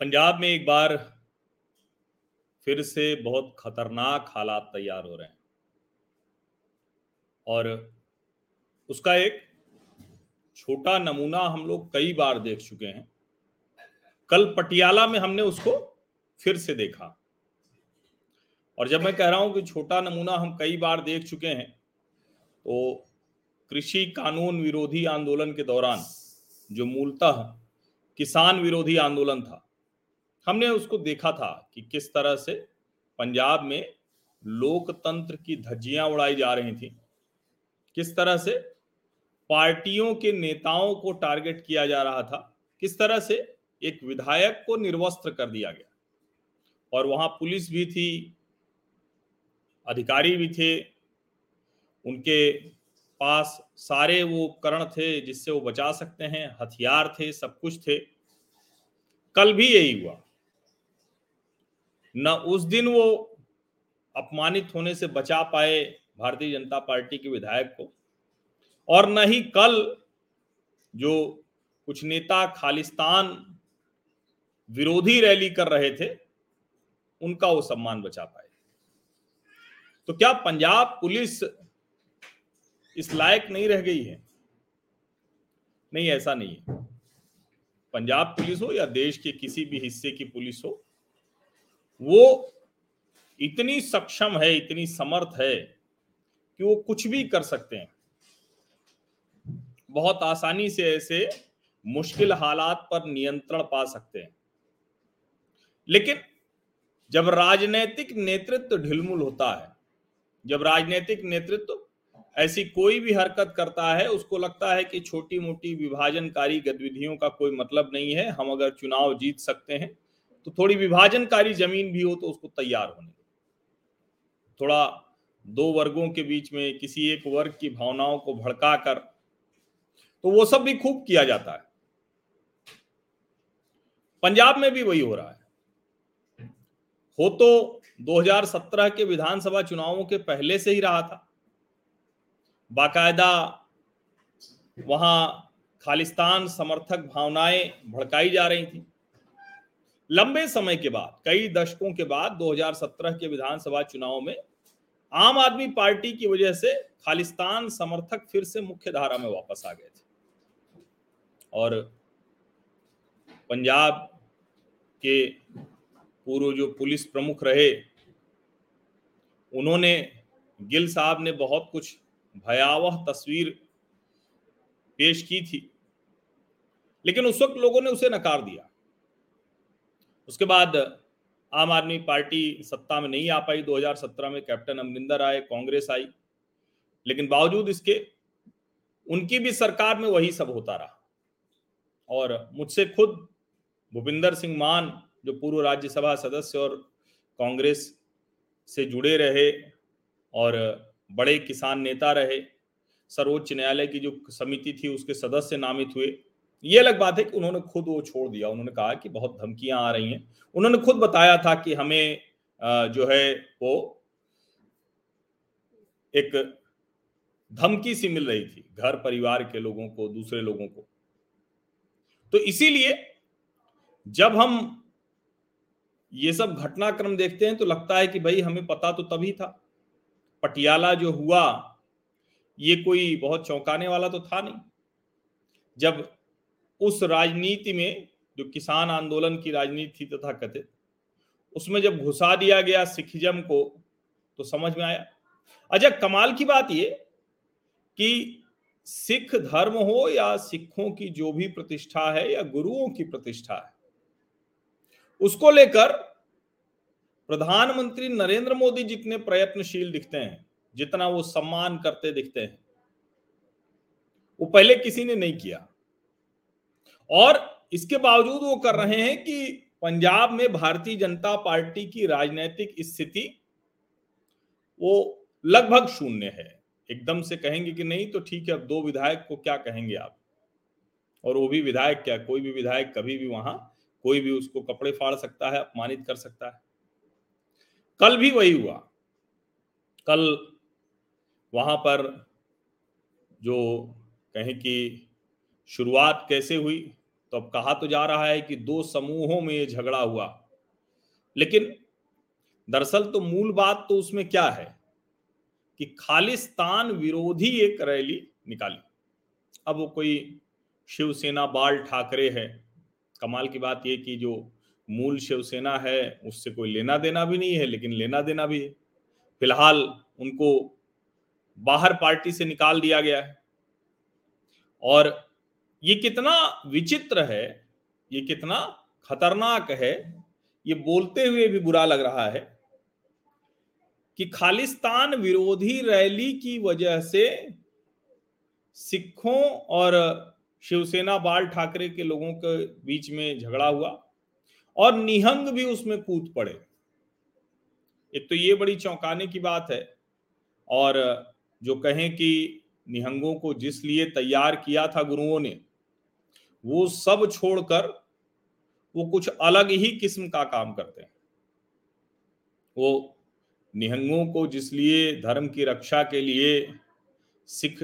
पंजाब में एक बार फिर से बहुत खतरनाक हालात तैयार हो रहे हैं। और उसका एक छोटा नमूना हम लोग कई बार देख चुके हैं। कल पटियाला में हमने उसको फिर से देखा। और जब मैं कह रहा हूँ कि छोटा नमूना हम कई बार देख चुके हैं तो कृषि कानून विरोधी आंदोलन के दौरान जो मूलतः किसान विरोधी आंदोलन था हमने उसको देखा था कि किस तरह से पंजाब में लोकतंत्र की धज्जियाँ उड़ाई जा रही थी। किस तरह से पार्टियों के नेताओं को टारगेट किया जा रहा था। किस तरह से एक विधायक को निर्वस्त्र कर दिया गया। और वहाँ पुलिस भी थी, अधिकारी भी थे, उनके पास सारे वो उपकरण थे जिससे वो बचा सकते हैं, हथियार थे, सब कुछ थे। कल भी यही हुआ। न उस दिन वो अपमानित होने से बचा पाए भारतीय जनता पार्टी के विधायक को। और न ही कल जो कुछ नेता खालिस्तान विरोधी रैली कर रहे थे, उनका वो सम्मान बचा पाए। तो क्या पंजाब पुलिस इस लायक नहीं रह गई है? नहीं, ऐसा नहीं है। पंजाब पुलिस हो या देश के किसी भी हिस्से की पुलिस हो वो इतनी सक्षम है, इतनी समर्थ है कि वो कुछ भी कर सकते हैं। बहुत आसानी से ऐसे मुश्किल हालात पर नियंत्रण पा सकते हैं। लेकिन जब राजनीतिक नेतृत्व ढिलमुल होता है, जब राजनीतिक नेतृत्व ऐसी कोई भी हरकत करता है, उसको लगता है कि छोटी मोटी विभाजनकारी गतिविधियों का कोई मतलब नहीं है। हम अगर चुनाव जीत सकते हैं तो थोड़ी विभाजनकारी ज़मीन भी हो तो उसको तैयार होने थोड़ा दो वर्गों के बीच में किसी एक वर्ग की भावनाओं को भड़का कर तो वो सब भी खूब किया जाता है। पंजाब में भी वही हो रहा है। हो तो 2017 के विधानसभा चुनावों के पहले से ही रहा था। बाकायदा वहाँ खालिस्तान समर्थक भावनाएँ भड़काई जा रही थी। लंबे समय के बाद, कई दशकों के बाद 2017 के विधानसभा चुनाव में आम आदमी पार्टी की वजह से खालिस्तान समर्थक फिर से मुख्य धारा में वापस आ गए थे। और पंजाब के पूर्व जो पुलिस प्रमुख रहे, उन्होंने, गिल साहब ने बहुत कुछ भयावह तस्वीर पेश की थी, लेकिन उस वक्त लोगों ने उसे नकार दिया। उसके बाद आम आदमी पार्टी सत्ता में नहीं आ पाई। 2017 में कैप्टन अमरिंदर आए, कांग्रेस आई। लेकिन बावजूद इसके, उनकी भी सरकार में वही सब होता रहा। और मुझसे खुद भूपिंदर सिंह मान, जो पूर्व राज्यसभा सदस्य और कांग्रेस से जुड़े रहे और बड़े किसान नेता रहे, सर्वोच्च न्यायालय की जो समिति थी, उसके सदस्य नामित हुए। ये अलग बात है कि उन्होंने खुद वो छोड़ दिया। उन्होंने कहा कि बहुत धमकियाँ आ रही हैं। उन्होंने खुद बताया था कि हमें जो है वो एक धमकी सी मिल रही थी घर परिवार के लोगों को, दूसरे लोगों को। तो इसीलिए जब हम ये सब घटनाक्रम देखते हैं तो लगता है कि भाई हमें पता तो तभी था। पटियाला जो हुआ, ये कोई बहुत चौंकाने वाला तो था नहीं। जब उस राजनीति में, जो किसान आंदोलन की राजनीति थी तथा कथित उसमें जब घुसा दिया गया सिखिज्म को तो समझ में आया। अच्छा कमाल की बात ये कि सिख धर्म हो या सिखों की जो भी प्रतिष्ठा है या गुरुओं की प्रतिष्ठा है, उसको लेकर प्रधानमंत्री नरेंद्र मोदी जितने प्रयत्नशील दिखते हैं, जितना वो सम्मान करते दिखते हैं। वो पहले किसी ने नहीं किया। और इसके बावजूद वो कर रहे हैं कि पंजाब में भारतीय जनता पार्टी की राजनीतिक स्थिति वो लगभग शून्य है। एकदम से कहेंगे कि नहीं तो ठीक है, अब दो विधायक को क्या कहेंगे आप? और वो भी विधायक क्या? कोई भी विधायक कभी भी वहाँ, कोई भी उसको कपड़े फाड़ सकता है, अपमानित कर सकता है। कल भी वही हुआ। कल वहाँ पर जो कहें कि शुरुआत कैसे हुई तो अब कहा तो जा रहा है कि दो समूहों में ये झगड़ा हुआ। लेकिन दरअसल तो मूल बात तो उसमें क्या है कि खालिस्तान विरोधी एक रैली निकाली। अब वो कोई शिवसेना बाल ठाकरे है। कमाल की बात यह कि जो मूल शिवसेना है, उससे कोई लेना देना भी नहीं है, लेकिन लेना देना भी है। फ़िलहाल उनको बाहर पार्टी से निकाल दिया गया है। और ये कितना विचित्र है, ये कितना खतरनाक है, ये बोलते हुए भी बुरा लग रहा है कि खालिस्तान विरोधी रैली की वजह से सिखों और शिवसेना बाल ठाकरे के लोगों के बीच में झगड़ा हुआ और निहंग भी उसमें कूद पड़े। एक तो ये बड़ी चौंकाने की बात है और जो कहें कि निहंगों को जिस लिए तैयार किया था गुरुओं ने वो सब छोड़कर वो कुछ अलग ही किस्म का काम करते हैं। वो निहंगों को जिसलिए धर्म की रक्षा के लिए, सिख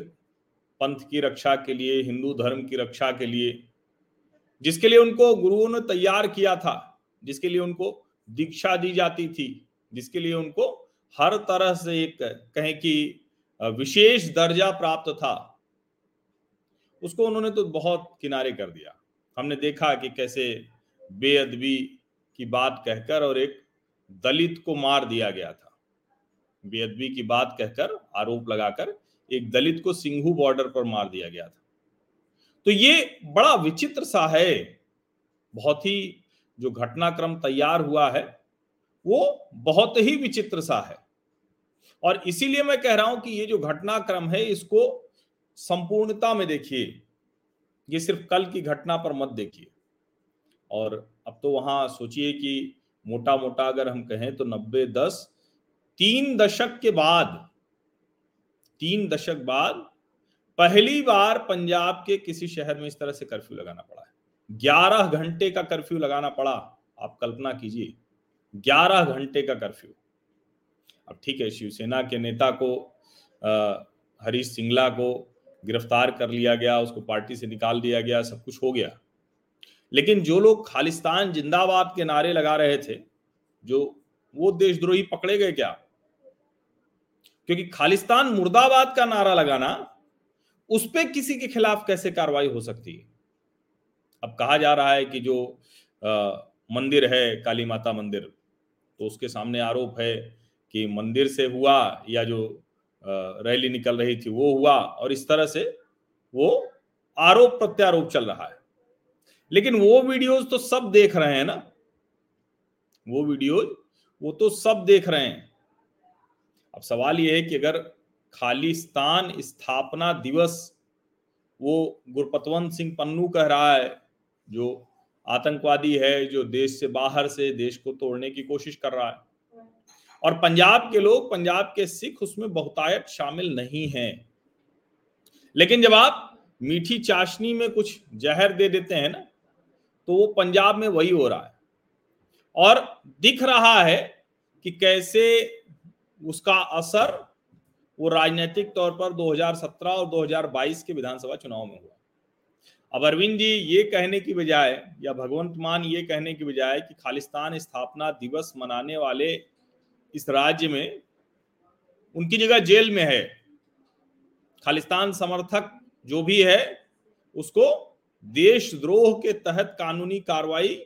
पंथ की रक्षा के लिए, हिंदू धर्म की रक्षा के लिए, जिसके लिए उनको गुरुओं ने तैयार किया था, जिसके लिए उनको दीक्षा दी जाती थी, जिसके लिए उनको हर तरह से एक कहें कि विशेष दर्जा प्राप्त था उसको उन्होंने तो बहुत किनारे कर दिया। हमने देखा कि कैसे बेअदबी की बात कहकर और एक दलित को मार दिया गया था। बेअदबी की बात कहकर, आरोप लगाकर एक दलित को सिंघू बॉर्डर पर मार दिया गया था। तो ये बड़ा विचित्र सा है। बहुत ही जो घटनाक्रम तैयार हुआ है, वो बहुत ही विचित्र सा है। और इसीलिए मैं कह रहा हूँ कि ये जो घटनाक्रम है, इसको संपूर्णता में देखिए, ये सिर्फ़ कल की घटना पर मत देखिए। और अब तो वहाँ सोचिए कि मोटा मोटा अगर हम कहें तो नब्बे दस, तीन दशक के बाद, तीन दशक बाद पहली बार पंजाब के किसी शहर में इस तरह से कर्फ्यू लगाना पड़ा है। ग्यारह घंटे का कर्फ्यू लगाना पड़ा, आप कल्पना कीजिए, ग्यारह घंटे का कर्फ्यू अब ठीक है, शिवसेना के नेता को हरीश सिंगला को गिरफ़्तार कर लिया गया उसको पार्टी से निकाल दिया गया सब कुछ हो गया। लेकिन जो लोग खालिस्तान जिंदाबाद के नारे लगा रहे थे जो वो देशद्रोही पकड़े गए क्या? क्योंकि खालिस्तान मुर्दाबाद का नारा लगाना उस पर किसी के खिलाफ कैसे कार्रवाई हो सकती है? अब कहा जा रहा है कि जो आ, मंदिर है काली माता मंदिर तो उसके सामने आरोप है कि मंदिर से हुआ या जो रैली निकल रही थी, वो हुआ और इस तरह से वो आरोप प्रत्यारोप चल रहा है। लेकिन वो वीडियोस तो सब देख रहे हैं ना। वो वीडियोज़ वो तो सब देख रहे हैं। अब सवाल ये है कि अगर खालिस्तान स्थापना दिवस वो गुरपतवंत सिंह पन्नू कह रहा है, जो आतंकवादी है, जो देश से बाहर से, देश को तोड़ने की कोशिश कर रहा है और पंजाब के लोग, पंजाब के सिख उसमें बहुतायत शामिल नहीं हैं। लेकिन जब आप मीठी चाशनी में कुछ जहर दे देते हैं ना तो वो पंजाब में वही हो रहा है। और दिख रहा है कि कैसे उसका असर वो राजनीतिक तौर पर 2017 और 2022 के विधानसभा चुनाव में हुआ। अब अरविंद जी, ये कहने की बजाय या भगवंत मान ये कहने की बजाय कि खालिस्तान स्थापना दिवस मनाने वाले इस राज्य में उनकी जगह जेल में है। खालिस्तान समर्थक जो भी है उसको देशद्रोह के तहत कानूनी कार्रवाई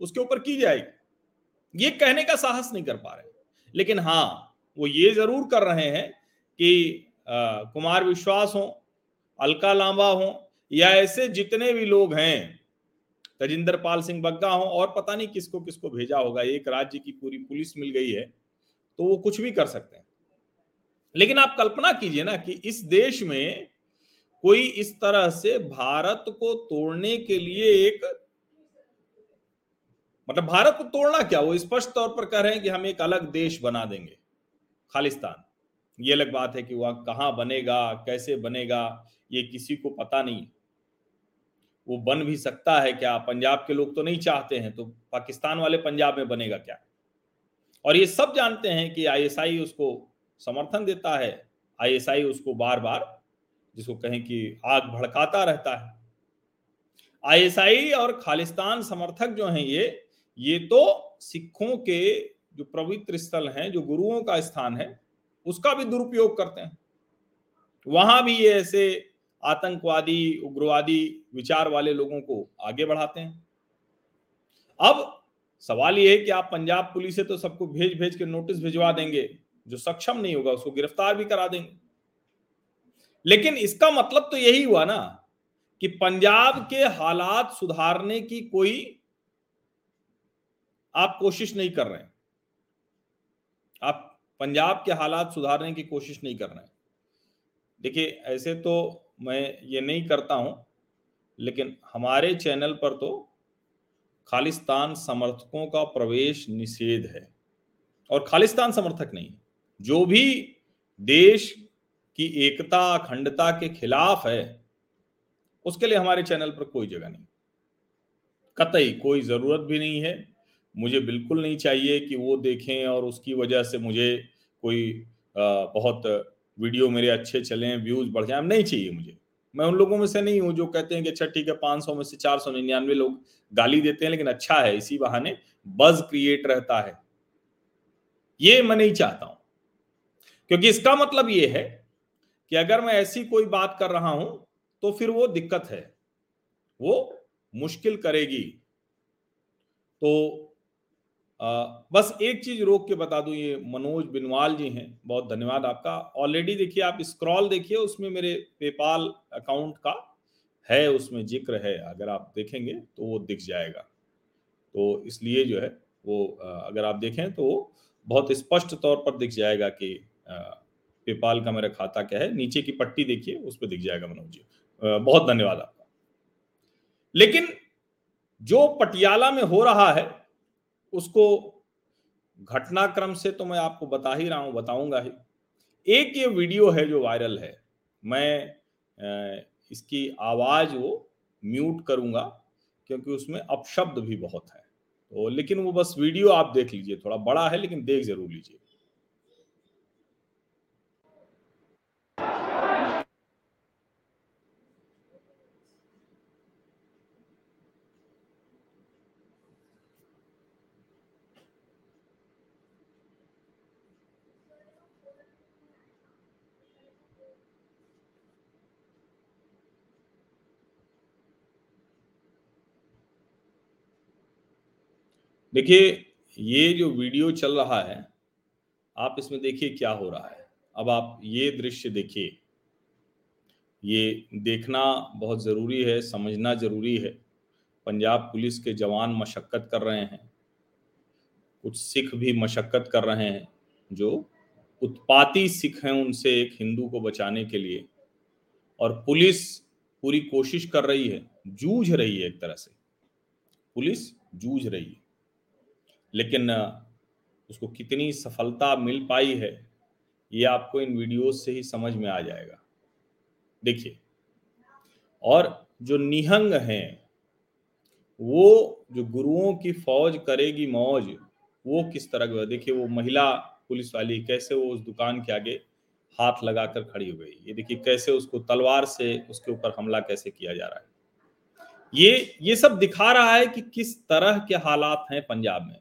उसके ऊपर की जाएगी। ये कहने का साहस नहीं कर पा रहे। लेकिन हाँ वो ये ज़रूर कर रहे हैं कि आ, कुमार विश्वास हो अलका लांबा हो या ऐसे जितने भी लोग हैं तजिंदर पाल सिंह बग्गा हो और पता नहीं किसको किसको भेजा होगा। एक राज्य की पूरी पुलिस मिल गई है। तो वो कुछ भी कर सकते हैं। लेकिन आप कल्पना कीजिए ना कि इस देश में कोई इस तरह से भारत को तोड़ने के लिए एक मतलब भारत को तोड़ना क्या? वो स्पष्ट तौर पर कह रहे हैं कि हम एक अलग देश बना देंगे, खालिस्तान। ये अलग बात है कि वह कहाँ बनेगा, कैसे बनेगा, ये किसी को पता नहीं। वो बन भी सकता है क्या? पंजाब के लोग तो नहीं चाहते हैं तो पाकिस्तान वाले पंजाब में बनेगा क्या? और ये सब जानते हैं कि आईएसआई उसको समर्थन देता है। आईएसआई उसको बार बार जिसको कहें कि आग भड़काता रहता है। आईएसआई और खालिस्तान समर्थक जो हैं ये ये तो सिखों के जो पवित्र स्थल हैं, जो गुरुओं का स्थान है, उसका भी दुरुपयोग करते हैं। वहाँ भी ये ऐसे आतंकवादी, उग्रवादी विचार वाले लोगों को आगे बढ़ाते हैं। अब सवाल ये है कि आप पंजाब पुलिस से तो सबको भेज भेज के नोटिस भिजवा देंगे, जो सक्षम नहीं होगा उसको गिरफ़्तार भी करा देंगे। लेकिन इसका मतलब तो यही हुआ ना कि पंजाब के हालात सुधारने की कोई आप कोशिश नहीं कर रहे आप पंजाब के हालात सुधारने की कोशिश नहीं कर रहे देखिए, ऐसे तो मैं ये नहीं करता हूँ, लेकिन हमारे चैनल पर तो खालिस्तान समर्थकों का प्रवेश निषेध है। और खालिस्तान समर्थक नहीं, जो भी देश की एकता, अखंडता के खिलाफ है, उसके लिए हमारे चैनल पर कोई जगह नहीं। कतई कोई ज़रूरत भी नहीं है। मुझे बिल्कुल नहीं चाहिए कि वो देखें और उसकी वजह से मुझे कोई बहुत वीडियो मेरे अच्छे चले, व्यूज़ बढ़ जाए, नहीं चाहिए मुझे। मैं उन लोगों में से नहीं हूँ जो कहते हैं कि अच्छा ठीक है, पाँच सौ में से चार सौ निन्यानवे लोग गाली देते हैं, लेकिन अच्छा है, इसी बहाने बज क्रिएट रहता है। ये मैं नहीं चाहता हूँ। क्योंकि इसका मतलब ये है कि अगर मैं ऐसी कोई बात कर रहा हूँ तो फिर वो दिक्कत है, वो मुश्किल करेगी। तो बस एक चीज़ रोक के बता दूँ, ये मनोज बिनवाल जी हैं, बहुत धन्यवाद आपका। ऑलरेडी देखिए, आप स्क्रॉल देखिए, उसमें मेरे पेपाल अकाउंट का है, उसमें ज़िक्र है, अगर आप देखेंगे तो वो दिख जाएगा। तो इसलिए जो है, वो अगर आप देखें तो बहुत स्पष्ट तौर पर दिख जाएगा कि पेपाल का मेरा खाता क्या है, नीचे की पट्टी देखिए, उस पर दिख जाएगा मनोज जी। बहुत धन्यवाद आपका। लेकिन जो पटियाला में हो रहा है उसको घटनाक्रम से तो मैं आपको बता ही रहा हूँ, बताऊँगा ही। एक ये वीडियो है जो वायरल है, मैं इसकी आवाज़ वो म्यूट करूँगा, क्योंकि उसमें अपशब्द भी बहुत है। तो लेकिन वो बस वीडियो आप देख लीजिए, थोड़ा बड़ा है, लेकिन देख ज़रूर लीजिए। देखिए, ये जो वीडियो चल रहा है, आप इसमें देखिए क्या हो रहा है। अब आप ये दृश्य देखिए। ये देखना बहुत ज़रूरी है, समझना ज़रूरी है। पंजाब पुलिस के जवान मशक्क़त कर रहे हैं। कुछ सिख भी मशक्क़त कर रहे हैं, जो उत्पाती सिख हैं उनसे एक हिंदू को बचाने के लिए। और पुलिस पूरी कोशिश कर रही है, जूझ रही है एक तरह से। पुलिस जूझ रही है। लेकिन उसको कितनी सफलता मिल पाई है, ये आपको इन वीडियोस से ही समझ में आ जाएगा। देखिए, और जो निहंग हैं, वो जो गुरुओं की फौज करेगी मौज, वो किस तरह का, देखिए, वो महिला पुलिस वाली, कैसे वो उस दुकान के आगे हाथ लगाकर खड़ी हो गई। ये देखिए, कैसे उसको तलवार से उसके ऊपर हमला कैसे किया जा रहा है। ये ये सब दिखा रहा है कि किस तरह के हालात हैं पंजाब में।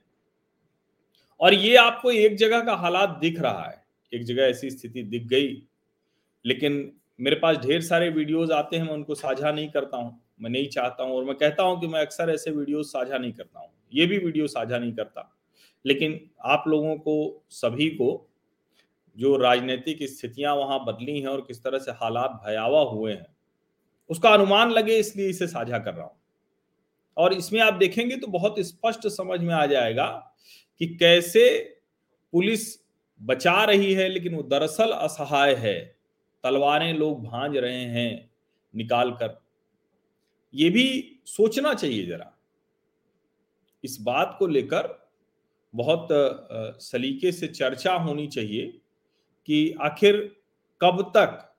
और ये आपको एक जगह का हालात दिख रहा है। एक जगह ऐसी स्थिति दिख गई, लेकिन मेरे पास ढेर सारे वीडियोस आते हैं, मैं उनको साझा नहीं करता हूँ। मैं नहीं चाहता हूँ और मैं कहता हूँ कि मैं अक्सर ऐसे वीडियोस साझा नहीं करता हूँ। ये भी वीडियो साझा नहीं करता। लेकिन आप लोगों को, सभी को जो राजनीतिक स्थितियाँ वहाँ बदली हैं और किस तरह से हालात भयावह हुए हैं, उसका अनुमान लगे इसलिए इसे साझा कर रहा हूँ। और इसमें आप देखेंगे तो बहुत स्पष्ट समझ में आ जाएगा कि कैसे पुलिस बचा रही है, लेकिन वो दरअसल असहाय है। तलवारें लोग भांज रहे हैं निकाल कर ये भी सोचना चाहिए जरा। इस बात को लेकर बहुत सलीके से चर्चा होनी चाहिए कि आखिर कब तक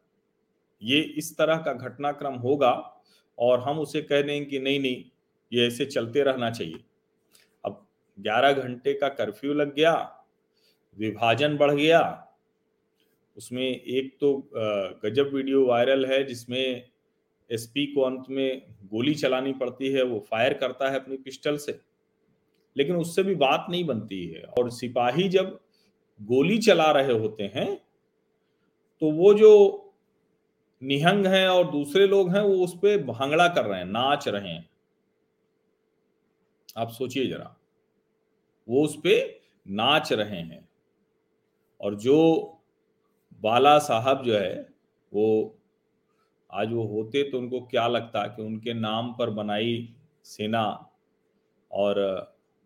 ये इस तरह का घटनाक्रम होगा और हम उसे कह दें कि नहीं नहीं, ये ऐसे चलते रहना चाहिए। ग्यारह घंटे का कर्फ्यू लग गया, विभाजन बढ़ गया। उसमें एक तो गजब वीडियो वायरल है जिसमें एसपी को अंत में गोली चलानी पड़ती है, वो फायर करता है अपनी पिस्टल से। लेकिन उससे भी बात नहीं बनती है और सिपाही जब गोली चला रहे होते हैं तो वो जो निहंग हैं और दूसरे लोग हैं, वो उस पर भांगड़ा कर रहे हैं, नाच रहे हैं। आप सोचिए जरा। वो उस पर नाच रहे हैं। और जो बाला साहब जो है, वो आज वो होते तो उनको क्या लगता कि उनके नाम पर बनाई सेना और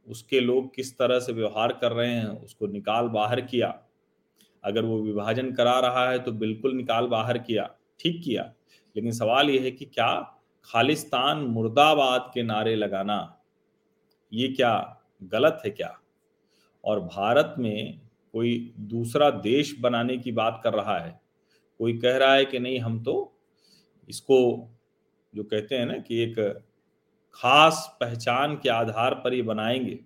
उसके लोग किस तरह से व्यवहार कर रहे हैं, उसको निकाल बाहर किया। अगर वो विभाजन करा रहा है तो बिल्कुल निकाल बाहर किया, ठीक किया। लेकिन सवाल यह है कि क्या खालिस्तान मुर्दाबाद के नारे लगाना, ये क्या गलत है क्या? और भारत में कोई दूसरा देश बनाने की बात कर रहा है, कोई कह रहा है कि नहीं, हम तो इसको जो कहते हैं ना कि एक खास पहचान के आधार पर ये बनाएँगे।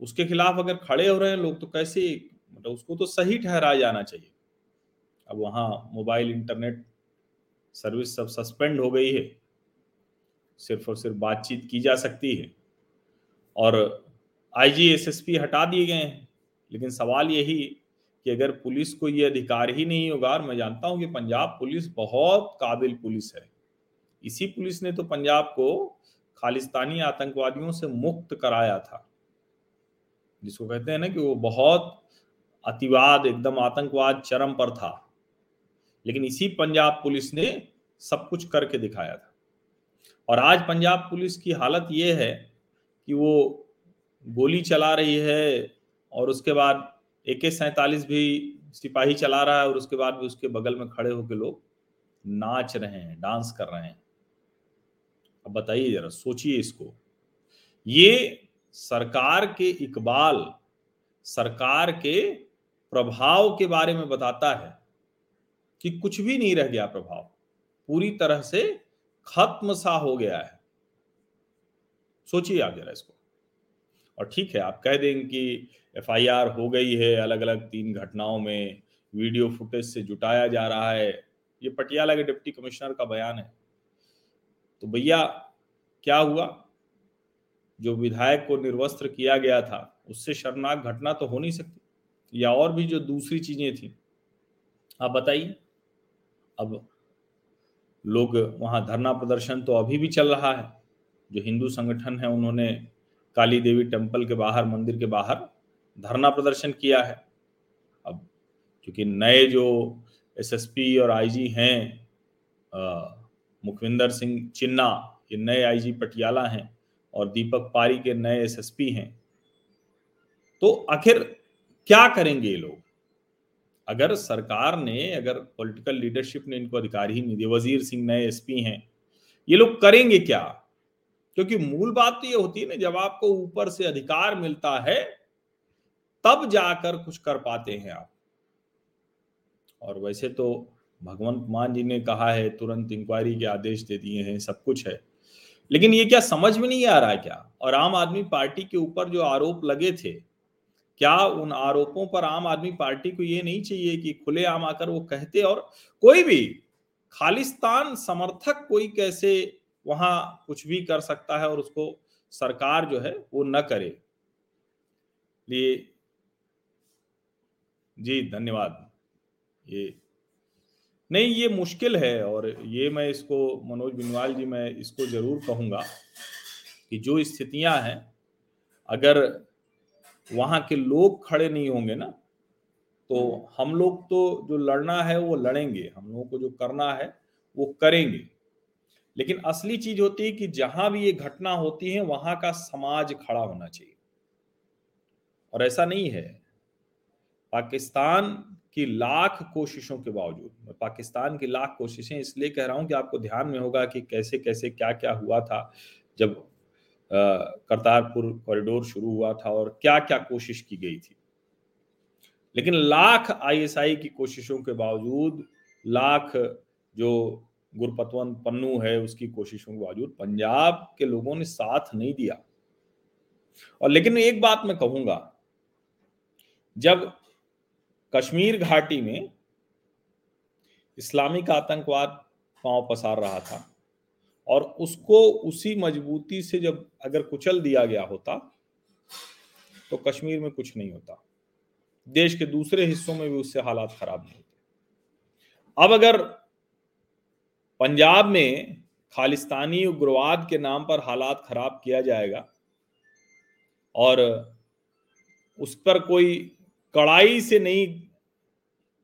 उसके खिलाफ अगर खड़े हो रहे हैं लोग तो कैसे मतलब उसको तो सही ठहराया जाना चाहिए। अब वहाँ मोबाइल, इंटरनेट सर्विस सब सस्पेंड हो गई है। सिर्फ़ और सिर्फ़ बातचीत की जा सकती है। और आईजी एसएसपी हटा दिए गए हैं। लेकिन सवाल यही कि अगर पुलिस को ये अधिकार ही नहीं होगा, और मैं जानता हूँ कि पंजाब पुलिस बहुत काबिल पुलिस है। इसी पुलिस ने तो पंजाब को खालिस्तानी आतंकवादियों से मुक्त कराया था, जिसको कहते हैं ना कि वो बहुत अतिवाद, एकदम आतंकवाद चरम पर था। लेकिन इसी पंजाब पुलिस ने सब कुछ करके दिखाया था। और आज पंजाब पुलिस की हालत यह है कि वो गोली चला रही है और उसके बाद ए के सैतालीस भी सिपाही चला रहा है और उसके बाद भी उसके बगल में खड़े होकर लोग नाच रहे हैं, डांस कर रहे हैं। अब बताइए जरा, सोचिए इसको। ये सरकार के इकबाल, सरकार के प्रभाव के बारे में बताता है कि कुछ भी नहीं रह गया प्रभाव। पूरी तरह से खत्म सा हो गया है। सोचिए आप जरा इसको। और ठीक है, आप कह देंगे कि एफआईआर हो गई है अलग अलग तीन घटनाओं में वीडियो फुटेज से जुटाया जा रहा है, ये पटियाला के डिप्टी कमिश्नर का बयान है। तो भैया, क्या हुआ? जो विधायक को निर्वस्त्र किया गया था, उससे शर्मनाक घटना तो हो नहीं सकती, या और भी जो दूसरी चीज़ें थी। आप बताइए। अब लोग वहाँ धरना प्रदर्शन तो अभी भी चल रहा है। जो हिंदू संगठन है, उन्होंने काली देवी टेंपल के बाहर, मंदिर के बाहर धरना प्रदर्शन किया है। अब क्योंकि नए जो एसएसपी और आईजी हैं मुखविंदर सिंह चिन्ना, ये नए आईजी पटियाला हैं और दीपक पारी के नए एसएसपी हैं। तो आखिर क्या करेंगे ये लोग? अगर सरकार ने, अगर पॉलिटिकल लीडरशिप ने इनको अधिकार ही नहीं दिया, वज़ीर सिंह नए एसपी हैं, ये लोग करेंगे क्या? क्योंकि मूल बात तो ये होती है ना, जब आपको ऊपर से अधिकार मिलता है, तब जाकर कुछ कर पाते हैं आप। और वैसे तो भगवंत मान जी ने कहा है, तुरंत इंक्वायरी के आदेश दे दिए हैं, सब कुछ है। लेकिन ये क्या समझ में नहीं आ रहा है क्या? और आम आदमी पार्टी के ऊपर जो आरोप लगे थे, क्या उन आरोपों पर आम आदमी पार्टी को ये नहीं चाहिए कि खुले आम आकर वो कहते? और कोई भी खालिस्तान समर्थक कोई कैसे वहाँ कुछ भी कर सकता है और उसको सरकार जो है वो न करे। लिए जी धन्यवाद। ये नहीं ये मुश्किल है और ये मैं इसको मनोज बिनवाल जी मैं इसको ज़रूर कहूँगा कि जो स्थितियाँ हैं अगर वहाँ के लोग खड़े नहीं होंगे ना तो हम लोग तो जो लड़ना है वो लड़ेंगे हम लोगों को जो करना है वो करेंगे। लेकिन असली चीज़ होती है कि जहाँ भी ये घटना होती है, वहाँ का समाज खड़ा होना चाहिए। और ऐसा नहीं है। पाकिस्तान की लाख कोशिशों के बावजूद, मैं पाकिस्तान की लाख कोशिशें इसलिए कह रहा हूँ कि आपको ध्यान में होगा कि कैसे कैसे क्या क्या हुआ था जब करतारपुर कॉरिडोर शुरू हुआ था और क्या क्या कोशिश की गई थी। लेकिन लाख आईएसआई की कोशिशों के बावजूद, लाख जो गुरपतवंत पन्नू है, उसकी कोशिशों के बावजूद पंजाब के लोगों ने साथ नहीं दिया। और लेकिन एक बात मैं कहूँगा, जब कश्मीर घाटी में इस्लामिक आतंकवाद पाँव पसार रहा था और उसको उसी मजबूती से जब अगर कुचल दिया गया होता तो कश्मीर में कुछ नहीं होता। देश के दूसरे हिस्सों में भी उससे हालात खराब नहीं होते। अब अगर पंजाब में खालिस्तानी उग्रवाद के नाम पर हालात खराब किया जाएगा और उस पर कोई कड़ाई से नहीं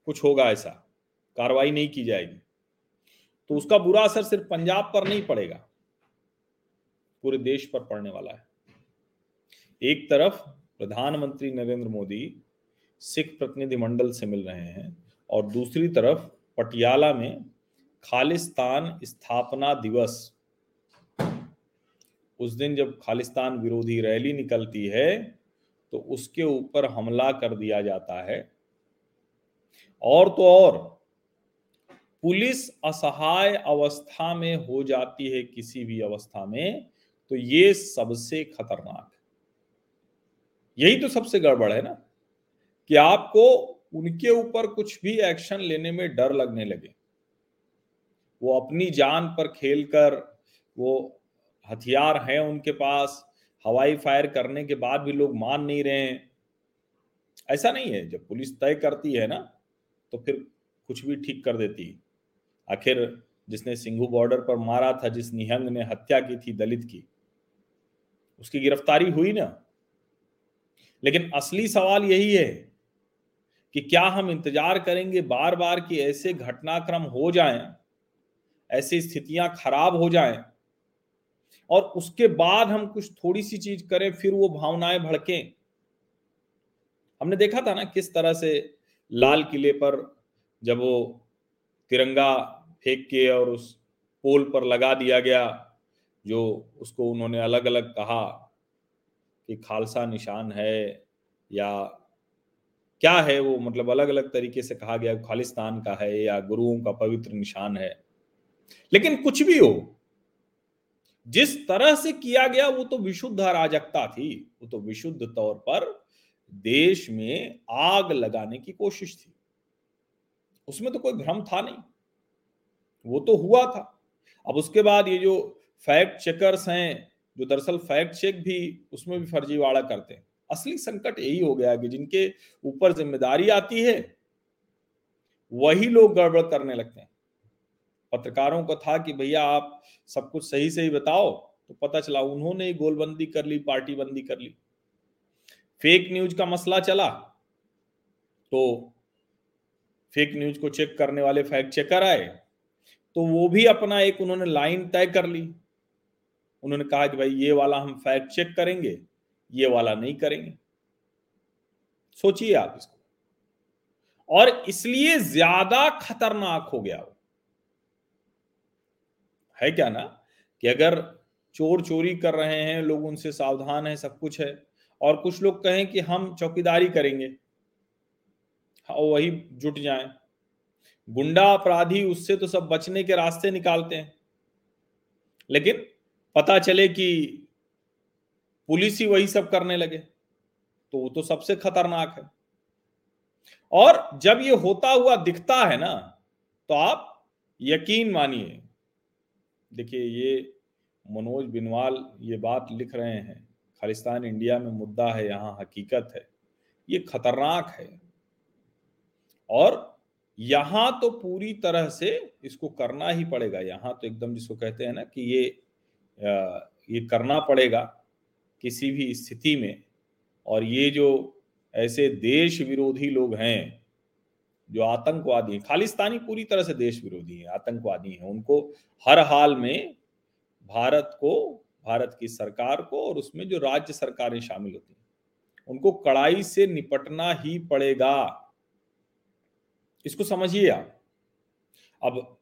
कुछ होगा ऐसा, कार्रवाई नहीं की जाएगी। तो उसका बुरा असर सिर्फ़ पंजाब पर नहीं पड़ेगा, पूरे देश पर पड़ने वाला है। एक तरफ़ प्रधानमंत्री नरेंद्र मोदी सिख प्रतिनिधिमंडल से मिल रहे हैं और दूसरी तरफ़ पटियाला में खालिस्तान स्थापना दिवस। उस दिन जब खालिस्तान विरोधी रैली निकलती है तो उसके ऊपर हमला कर दिया जाता है। और तो और, पुलिस असहाय अवस्था में हो जाती है किसी भी अवस्था में तो ये सबसे खतरनाक। है यही तो सबसे गड़बड़ है ना, कि आपको उनके ऊपर कुछ भी एक्शन लेने में डर लगने लगे। वो अपनी जान पर खेलकर वो हथियार हैं उनके पास, हवाई फायर करने के बाद भी लोग मान नहीं रहे हैं। ऐसा नहीं है, जब पुलिस तय करती है ना तो फिर कुछ भी ठीक कर देती आखिर जिसने सिंघू बॉर्डर पर मारा था, जिस निहंग ने हत्या की थी, दलित की, उसकी गिरफ्तारी हुई ना? लेकिन असली सवाल यही है कि क्या हम इंतज़ार करेंगे बार बार कि ऐसे घटनाक्रम हो जाएँ ऐसी स्थितियाँ खराब हो जाए और उसके बाद हम कुछ थोड़ी सी चीज़ करें, फिर वो भावनाएँ भड़के। हमने देखा था ना किस तरह से लाल किले पर जब वो तिरंगा फेंक के और उस पोल पर लगा दिया गया, जो उसको उन्होंने अलग अलग कहा कि खालसा निशान है या क्या है वो मतलब अलग अलग तरीके से कहा गया, खालिस्तान का है या गुरुओं का पवित्र निशान है। लेकिन कुछ भी हो, जिस तरह से किया गया, वो तो विशुद्ध अराजकता थी। वो तो विशुद्ध तौर पर देश में आग लगाने की कोशिश थी। उसमें तो कोई भ्रम था नहीं। वो तो हुआ था। अब उसके बाद ये जो फैक्ट चेकर्स हैं, जो दरअसल फैक्ट चेक भी उसमें भी फर्जीवाड़ा करते हैं। असली संकट यही हो गया कि जिनके ऊपर ज़िम्मेदारी आती है, वही लोग गड़बड़ करने लगते हैं। पत्रकारों को था कि भैया आप सब कुछ सही सही बताओ तो पता चला उन्होंने ही गोलबंदी कर ली पार्टी बंदी कर ली। फेक न्यूज़ का मसला चला तो फेक न्यूज़ को चेक करने वाले फैक्ट चेकर आए तो वो भी अपना एक उन्होंने लाइन तय कर ली। उन्होंने कहा कि भाई ये वाला हम फैक्ट चेक करेंगे, ये वाला नहीं करेंगे। सोचिए आप इसको। और इसलिए ज़्यादा खतरनाक हो गया वो। है क्या ना कि अगर चोर चोरी कर रहे हैं, लोग उनसे सावधान है, सब कुछ है और कुछ लोग कहें कि हम चौकीदारी करेंगे। हाँ वही जुट जाए। गुंडा अपराधी उससे तो सब बचने के रास्ते निकालते हैं। लेकिन पता चले कि पुलिस ही वही सब करने लगे तो वो तो सबसे खतरनाक है। और जब ये होता हुआ दिखता है ना तो आप यकीन मानिए देखिए, ये मनोज बिनवाल ये बात लिख रहे हैं, खालिस्तान इंडिया में मुद्दा है, यहाँ हकीकत है। ये खतरनाक है। और यहाँ तो पूरी तरह से इसको करना ही पड़ेगा। यहाँ तो एकदम जिसको कहते हैं ना कि ये ये करना पड़ेगा किसी भी स्थिति में। और ये जो ऐसे देश विरोधी लोग हैं जो आतंकवादी हैं, खालिस्तानी पूरी तरह से देश विरोधी हैं, आतंकवादी हैं। उनको हर हाल में भारत को, भारत की सरकार को और उसमें जो राज्य सरकारें शामिल होती हैं, उनको कड़ाई से निपटना ही पड़ेगा। इसको समझिए आप। अब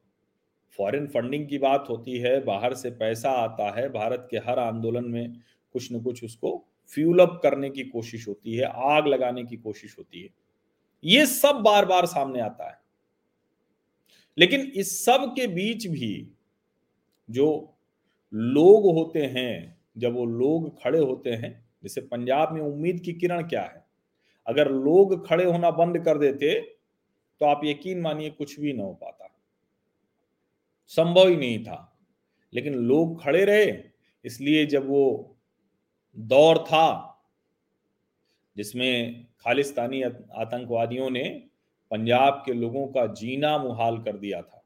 फॉरेन फंडिंग की बात होती है, बाहर से पैसा आता है, भारत के हर आंदोलन में कुछ न कुछ उसको फ्यूल अप करने की कोशिश होती है, आग लगाने की कोशिश होती है। ये सब बार बार सामने आता है। लेकिन इस सब के बीच भी जो लोग होते हैं, जब वो लोग खड़े होते हैं, जैसे पंजाब में उम्मीद की किरण क्या है? अगर लोग खड़े होना बंद कर देते तो आप यकीन मानिए कुछ भी ना हो पाता। संभव ही नहीं था। लेकिन लोग खड़े रहे, इसलिए जब वो दौर था जिसमें खालिस्तानी आतंकवादियों ने पंजाब के लोगों का जीना मुहाल कर दिया था।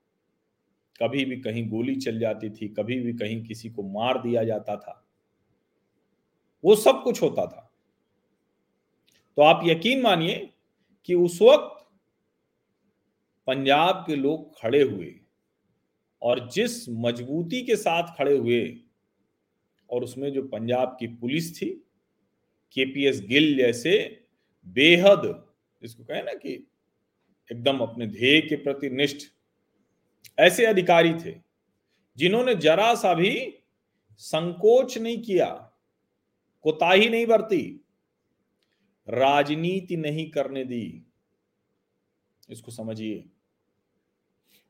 कभी भी कहीं गोली चल जाती थी, कभी भी कहीं किसी को मार दिया जाता था। वो सब कुछ होता था। तो आप यकीन मानिए कि उस वक्त पंजाब के लोग खड़े हुए और जिस मजबूती के साथ खड़े हुए और उसमें जो पंजाब की पुलिस थी केपीएस गिल जैसे बेहद, इसको कहे ना कि एकदम अपने ध्येय के प्रति निष्ठ, ऐसे अधिकारी थे, जिन्होंने जरा सा भी संकोच नहीं किया, कोताही नहीं बरती, राजनीति नहीं करने दी। इसको समझिए।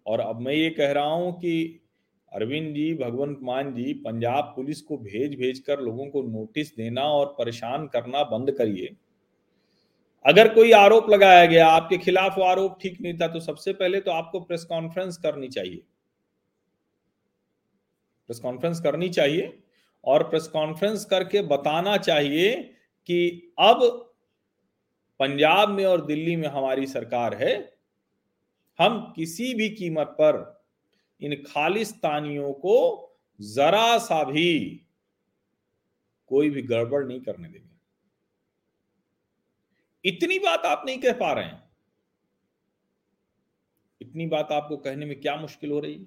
और अब मैं ये कह रहा हूँ कि अरविंद जी, भगवंत मान जी, पंजाब पुलिस को भेज भेज कर लोगों को नोटिस देना और परेशान करना बंद करिए। अगर कोई आरोप लगाया गया, आपके खिलाफ वो आरोप ठीक नहीं था तो सबसे पहले तो आपको प्रेस कॉन्फ्रेंस करनी चाहिए। प्रेस कॉन्फ्रेंस करनी चाहिए और प्रेस कॉन्फ्रेंस करके बताना चाहिए कि अब पंजाब में और दिल्ली में हमारी सरकार है, हम किसी भी कीमत पर इन खालिस्तानियों को जरा सा भी कोई भी गड़बड़ नहीं करने देंगे। इतनी बात आप नहीं कह पा रहे हैं। इतनी बात आपको कहने में क्या मुश्किल हो रही है?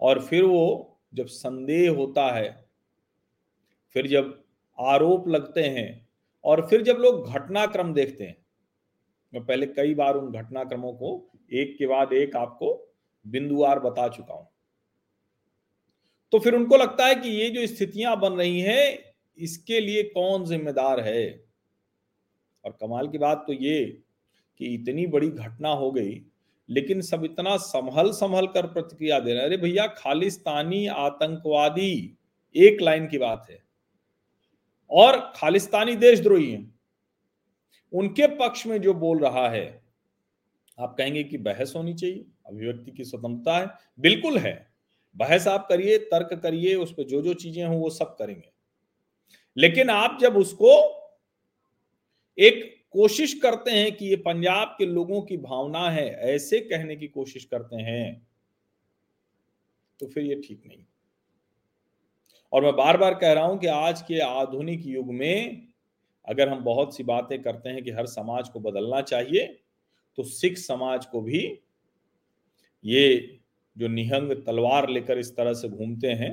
और फिर वो जब संदेह होता है, फिर जब आरोप लगते हैं और फिर जब लोग घटनाक्रम देखते हैं, मैं पहले कई बार उन घटनाक्रमों को एक के बाद एक आपको बिंदुवार बता चुका हूँ। तो फिर उनको लगता है कि ये जो स्थितियाँ बन रही हैं, इसके लिए कौन जिम्मेदार है? और कमाल की बात तो ये कि इतनी बड़ी घटना हो गई, लेकिन सब इतना संभल संभल कर प्रतिक्रिया दे रहे अरे भैया, खालिस्तानी आतंकवादी, एक लाइन की बात है। और खालिस्तानी देशद्रोही हैं। उनके पक्ष में जो बोल रहा है आप कहेंगे कि बहस होनी चाहिए, अभिव्यक्ति की स्वतंत्रता है, बिल्कुल है। बहस आप करिए, तर्क करिए, उस पर जो जो चीज़ें हों, वो सब करेंगे। लेकिन आप जब उसको एक कोशिश करते हैं कि ये पंजाब के लोगों की भावना है, ऐसे कहने की कोशिश करते हैं तो फिर ये ठीक नहीं। और मैं बार बार कह रहा हूँ कि आज के आधुनिक युग में अगर हम बहुत सी बातें करते हैं कि हर समाज को बदलना चाहिए तो सिख समाज को भी ये जो निहंग तलवार लेकर इस तरह से घूमते हैं,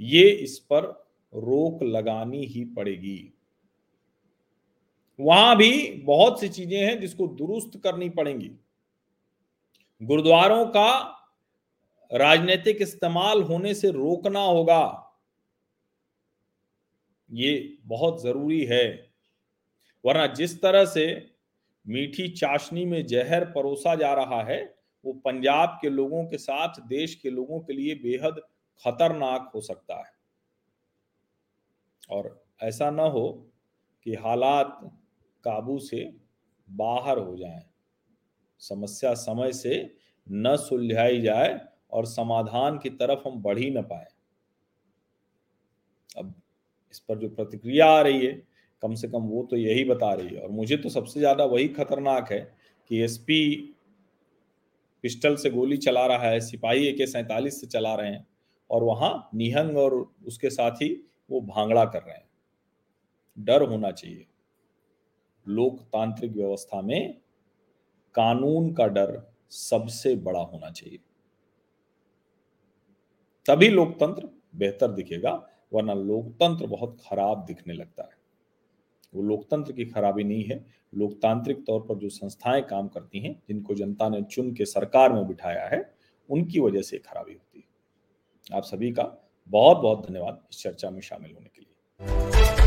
ये इस पर रोक लगानी ही पड़ेगी। वहाँ भी बहुत सी चीज़ें हैं जिसको दुरुस्त करनी पड़ेंगी। गुरुद्वारों का राजनीतिक इस्तेमाल होने से रोकना होगा, ये बहुत ज़रूरी है। वरना जिस तरह से मीठी चाशनी में जहर परोसा जा रहा है, वो पंजाब के लोगों के साथ देश के लोगों के लिए बेहद खतरनाक हो सकता है। और ऐसा ना हो कि हालात काबू से बाहर हो जाए। समस्या समय से न सुलझाई जाए और समाधान की तरफ़ हम बढ़ ही ना पाए। अब इस पर जो प्रतिक्रिया आ रही है कम से कम वो तो यही बता रही है। और मुझे तो सबसे ज़्यादा वही खतरनाक है कि एसपी पिस्टल से गोली चला रहा है, सिपाही ए के सैतालीस से चला रहे हैं और वहाँ निहंग और उसके साथ ही वो भांगड़ा कर रहे हैं। डर होना चाहिए। लोकतांत्रिक व्यवस्था में कानून का डर सबसे बड़ा होना चाहिए। तभी लोकतंत्र बेहतर दिखेगा, वरना लोकतंत्र बहुत खराब दिखने लगता है। वो लोकतंत्र की खराबी नहीं है। लोकतांत्रिक तौर पर जो संस्थाएँ काम करती हैं, जिनको जनता ने चुन के सरकार में बिठाया है, उनकी वजह से खराबी होती है। आप सभी का बहुत बहुत धन्यवाद इस चर्चा में शामिल होने के लिए।